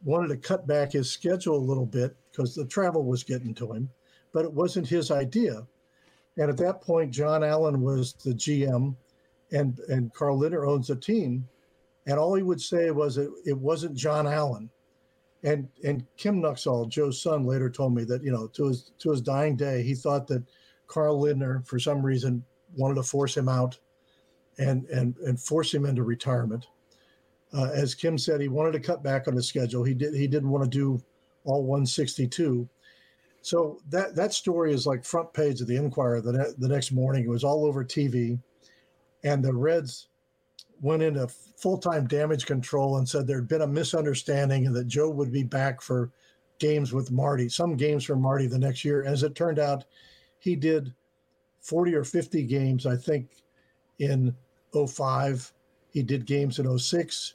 S4: wanted to cut back his schedule a little bit because the travel was getting to him, but it wasn't his idea. And at that point, John Allen was the GM, and and Carl Lindner owns the team, and all he would say was it, it wasn't John Allen. And and Kim Nuxhall, Joe's son, later told me that you know to his to his dying day, he thought that Carl Lindner, for some reason, wanted to force him out, and and and force him into retirement. Uh, as Kim said, he wanted to cut back on his schedule. He did. He didn't want to do all 162. So that that story is like front page of the Enquirer the, ne- the next morning. It was all over TV, and the Reds went into full time damage control and said there had been a misunderstanding and that Joe would be back for games with Marty, some games for Marty the next year. As it turned out, he did 40 or 50 games, I think, in 05. He did games in 06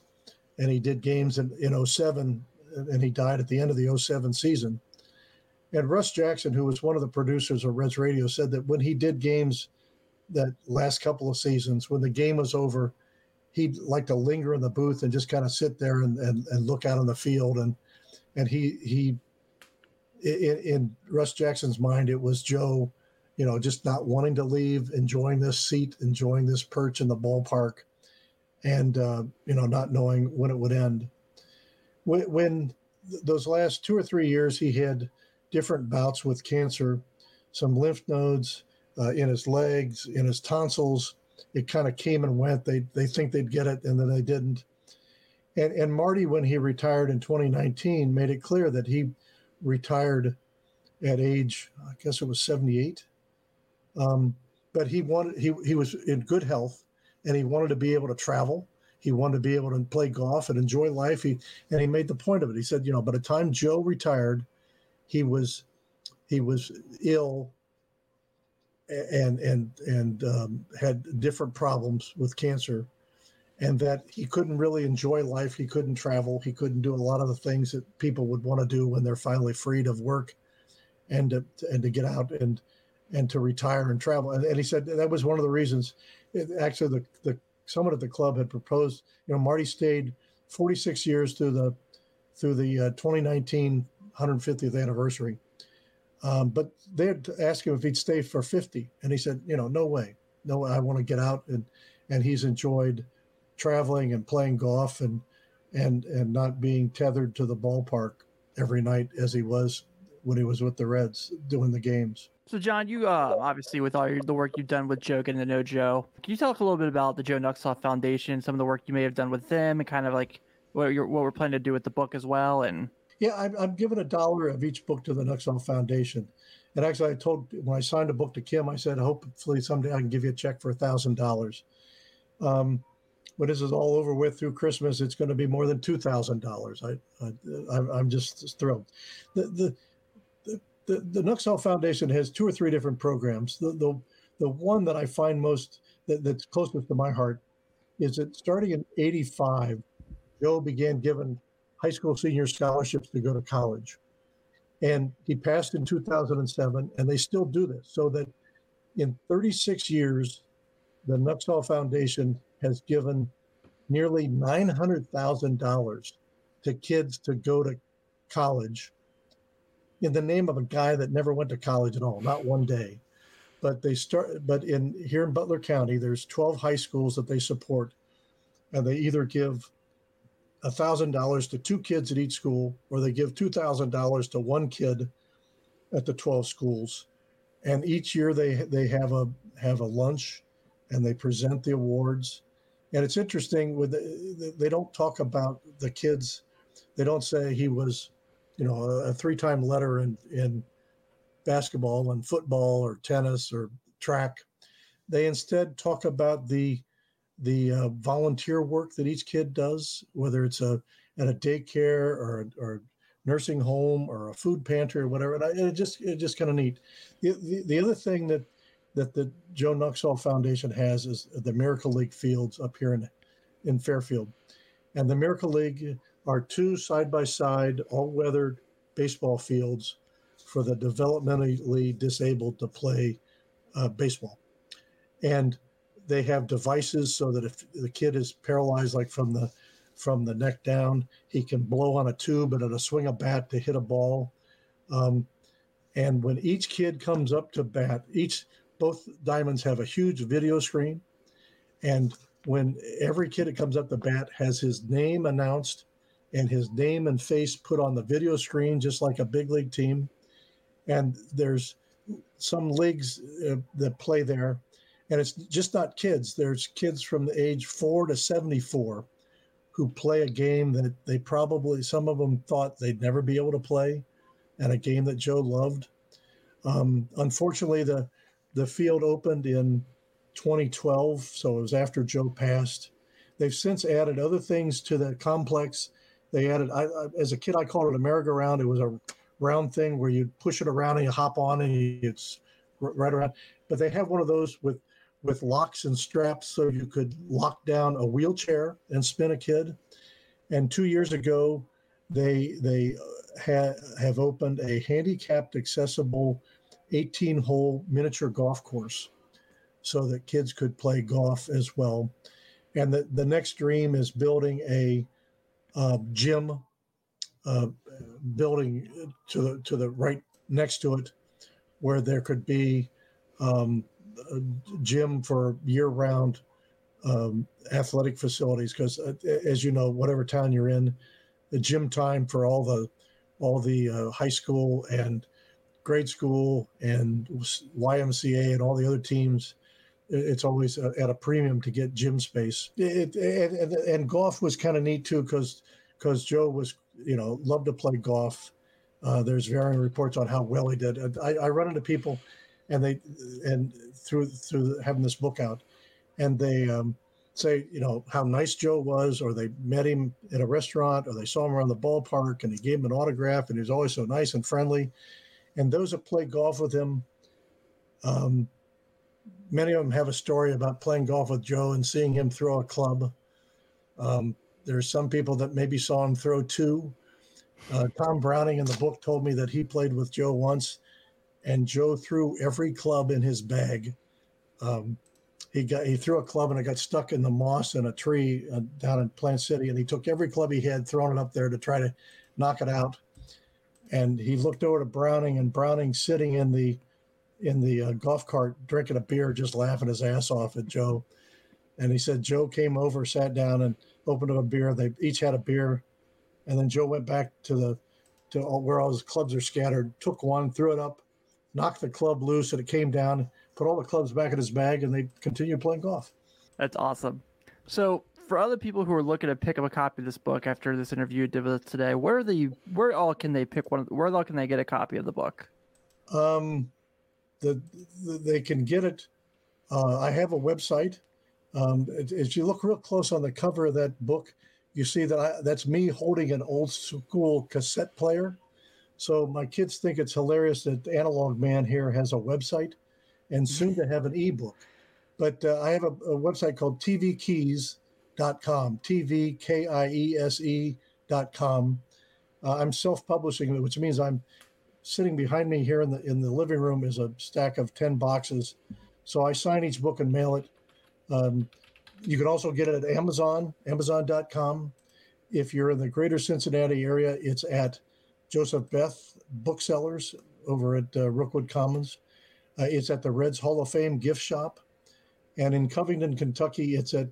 S4: and he did games in, in 07 and he died at the end of the 07 season. And Russ Jackson, who was one of the producers of Reds Radio, said that when he did games that last couple of seasons, when the game was over, he'd like to linger in the booth and just kind of sit there and, and, and look out on the field. And and he he in, in Russ Jackson's mind, it was Joe, you know, just not wanting to leave, enjoying this seat, enjoying this perch in the ballpark, and uh, you know, not knowing when it would end. When, when those last two or three years, he had different bouts with cancer, some lymph nodes uh, in his legs, in his tonsils. It kind of came and went. They they think they'd get it, and then they didn't. And and Marty, when he retired in 2019, made it clear that he retired at age, I guess it was 78. Um, but he wanted he he was in good health, and he wanted to be able to travel. He wanted to be able to play golf and enjoy life. He and he made the point of it. He said, you know, by the time Joe retired, he was he was ill and and and um, had different problems with cancer and that he couldn't really enjoy life. He couldn't travel. He couldn't do a lot of the things that people would want to do when they're finally freed of work and to, and to get out and and to retire and travel. And, and he said that was one of the reasons. It, actually the the someone at the club had proposed you know marty stayed 46 years through the through the uh, 2019 150th anniversary um, but they had asked him if he'd stay for 50 and he said you know no way no way. i want to get out and and he's enjoyed traveling and playing golf and and and not being tethered to the ballpark every night as he was when he was with the Reds doing the games.
S2: So, John, you uh, obviously with all your, the work you've done with Joe, getting to know Joe, can you talk a little bit about the Joe Nuxhall Foundation, some of the work you may have done with them, and kind of like what you're what we're planning to do with the book as well? And
S4: yeah, I'm, I'm giving a dollar of each book to the Nuxhall Foundation. And actually, I told when I signed a book to Kim, I said, hopefully someday I can give you a check for a thousand dollars. Um, when this is all over with through Christmas, it's going to be more than two thousand dollars. I, I, am just thrilled. The the the the, the Nuxhall Foundation has two or three different programs. The the the one that I find most that, that's closest to my heart is that starting in '85, Joe began giving high school senior scholarships to go to college, and he passed in 2007, and they still do this. So that in 36 years, the Nuxhall Foundation has given nearly $900,000 to kids to go to college in the name of a guy that never went to college at all, not one day. But they start, but in here in Butler County, there's 12 high schools that they support, and they either give $1,000 to two kids at each school, or they give $2,000 to one kid at the 12 schools. And each year they they have a have a lunch, and they present the awards, and it's interesting with the, they don't talk about the kids. They don't say he was, you know, a, three-time letter in in basketball and football or tennis or track. They instead talk about the the uh, volunteer work that each kid does, whether it's a at a daycare or or nursing home or a food pantry or whatever. And I, it just it just kind of neat. The, the, the other thing that that the Joe Nuxhall Foundation has is the Miracle League fields up here in in Fairfield, and the Miracle League are two side by side all weather baseball fields for the developmentally disabled to play uh, baseball, and they have devices so that if the kid is paralyzed, like from the from the neck down. He can blow on a tube and a swing a bat to hit a ball. Um, and when each kid comes up to bat, each both diamonds have a huge video screen. And when every kid that comes up to bat has his name announced and his name and face put on the video screen, just like a big league team. And there's some leagues uh, that play there, and it's just not kids. There's kids from the age four to 74 who play a game that they probably some of them thought they'd never be able to play, and a game that Joe loved. Um, unfortunately, the the field opened in 2012, so it was after Joe passed. They've since added other things to the complex. They added, I, I, as a kid, I called it a merry-go-round. It was a round thing where you push it around and you hop on and it's right around. But they have one of those with with locks and straps so you could lock down a wheelchair and spin a kid. And two years ago, they they ha- have opened a handicapped accessible 18 hole miniature golf course so that kids could play golf as well. And the, the next dream is building a uh, gym uh, building to the, to the right next to it where there could be um, gym for year-round um, athletic facilities because, uh, as you know, whatever town you're in, the gym time for all the all the uh, high school and grade school and YMCA and all the other teams, it's always at a premium to get gym space. It, it, and, and, golf was kind of neat too because because Joe was you know loved to play golf. Uh, there's varying reports on how well he did. I, I run into people and they and through through having this book out, and they um, say you know how nice Joe was, or they met him at a restaurant, or they saw him around the ballpark, and he gave him an autograph, and he was always so nice and friendly. And those that play golf with him, um, many of them have a story about playing golf with Joe and seeing him throw a club. Um, there's some people that maybe saw him throw two. Uh, Tom Browning in the book told me that he played with Joe once and Joe threw every club in his bag. Um, he got he threw a club and it got stuck in the moss in a tree uh, down in Plant City, and he took every club he had, thrown it up there to try to knock it out. And he looked over to Browning, and Browning sitting in the in the uh, golf cart drinking a beer, just laughing his ass off at Joe. And he said Joe came over, sat down, and opened up a beer. They each had a beer, and then Joe went back to the to all, where all his clubs are scattered, took one, threw it up, knocked the club loose and it came down, put all the clubs back in his bag, and they continued playing golf.
S2: That's awesome. So, for other people who are looking to pick up a copy of this book after this interview did with us today, where are the where all can they pick one? Where all can they get a copy of the book?
S4: Um, the, the they can get it. Uh, I have a website. Um, as you look real close on the cover of that book, you see that I, that's me holding an old school cassette player so my kids think it's hilarious that Analog Man here has a website and soon to have an ebook. But uh, I have a, a, website called tvkiese.com, T-V-K-I-E-S-E.com. Uh, I'm self-publishing, which means I'm sitting behind me here in the in the living room is a stack of 10 boxes. So I sign each book and mail it. Um, you can also get it at Amazon, amazon.com. If you're in the greater Cincinnati area, it's at Joseph Beth Booksellers over at uh, Rookwood Commons. Uh, it's at the Reds Hall of Fame gift shop. And in Covington, Kentucky, it's at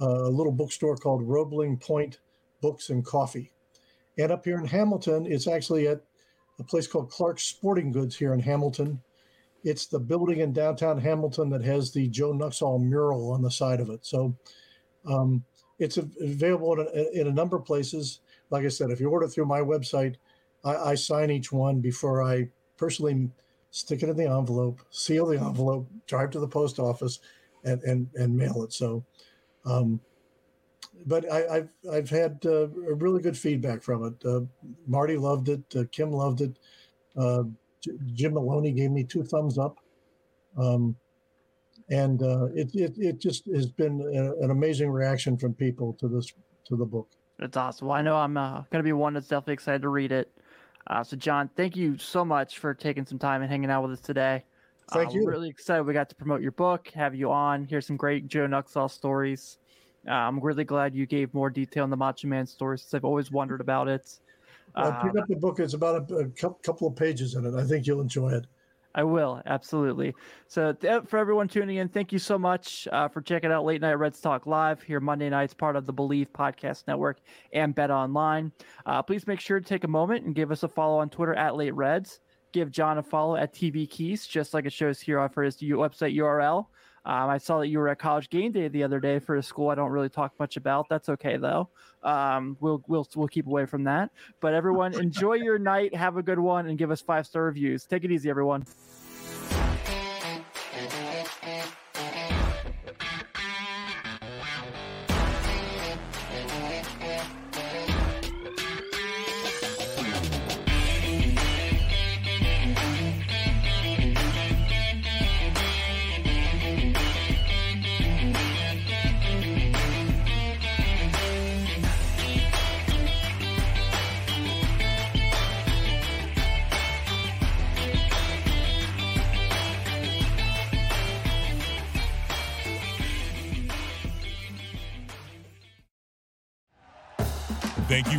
S4: uh, a little bookstore called Roebling Point Books and Coffee. And up here in Hamilton, it's actually at a place called Clark's Sporting Goods here in Hamilton. It's the building in downtown Hamilton that has the Joe Nuxhall mural on the side of it. So um, it's available in a, in a number of places. Like I said, if you order through my website, I, I sign each one before I personally stick it in the envelope, seal the envelope, drive to the post office, and and, and mail it. So Um, but I, have I've had uh, really good feedback from it. Uh, Marty loved it. Uh, Kim loved it. Uh, J- Jim Maloney gave me two thumbs up. Um, and uh, it, it it just has been a, an amazing reaction from people to this to the book.
S2: That's awesome. Well, I know I'm uh, going to be one that's definitely excited to read it. Uh, so, John, thank you so much for taking some time and hanging out with us today.
S4: Thank
S2: uh,
S4: you.
S2: We're really excited we got to promote your book, have you on, hear some great Joe Nuxhall stories. Uh, I'm really glad you gave more detail on the Macho Man story since I've always wondered about it.
S4: Uh, pick up the book. It's about a, a couple of pages in it. I think you'll enjoy it.
S2: I will absolutely. So th- for everyone tuning in, thank you so much uh, for checking out Late Night Reds Talk Live here Monday nights, part of the Bleav Podcast Network and Bet Online. Uh, please make sure to take a moment and give us a follow on Twitter at Late Reds. Give John a follow at TV Kiese, just like it shows here for his website URL. Um, I saw that you were at College Game Day the other day for a school I don't really talk much about. That's okay though. Um, we'll we'll we'll keep away from that. But everyone, enjoy your night. Have a good one, and give us five star reviews. Take it easy, everyone.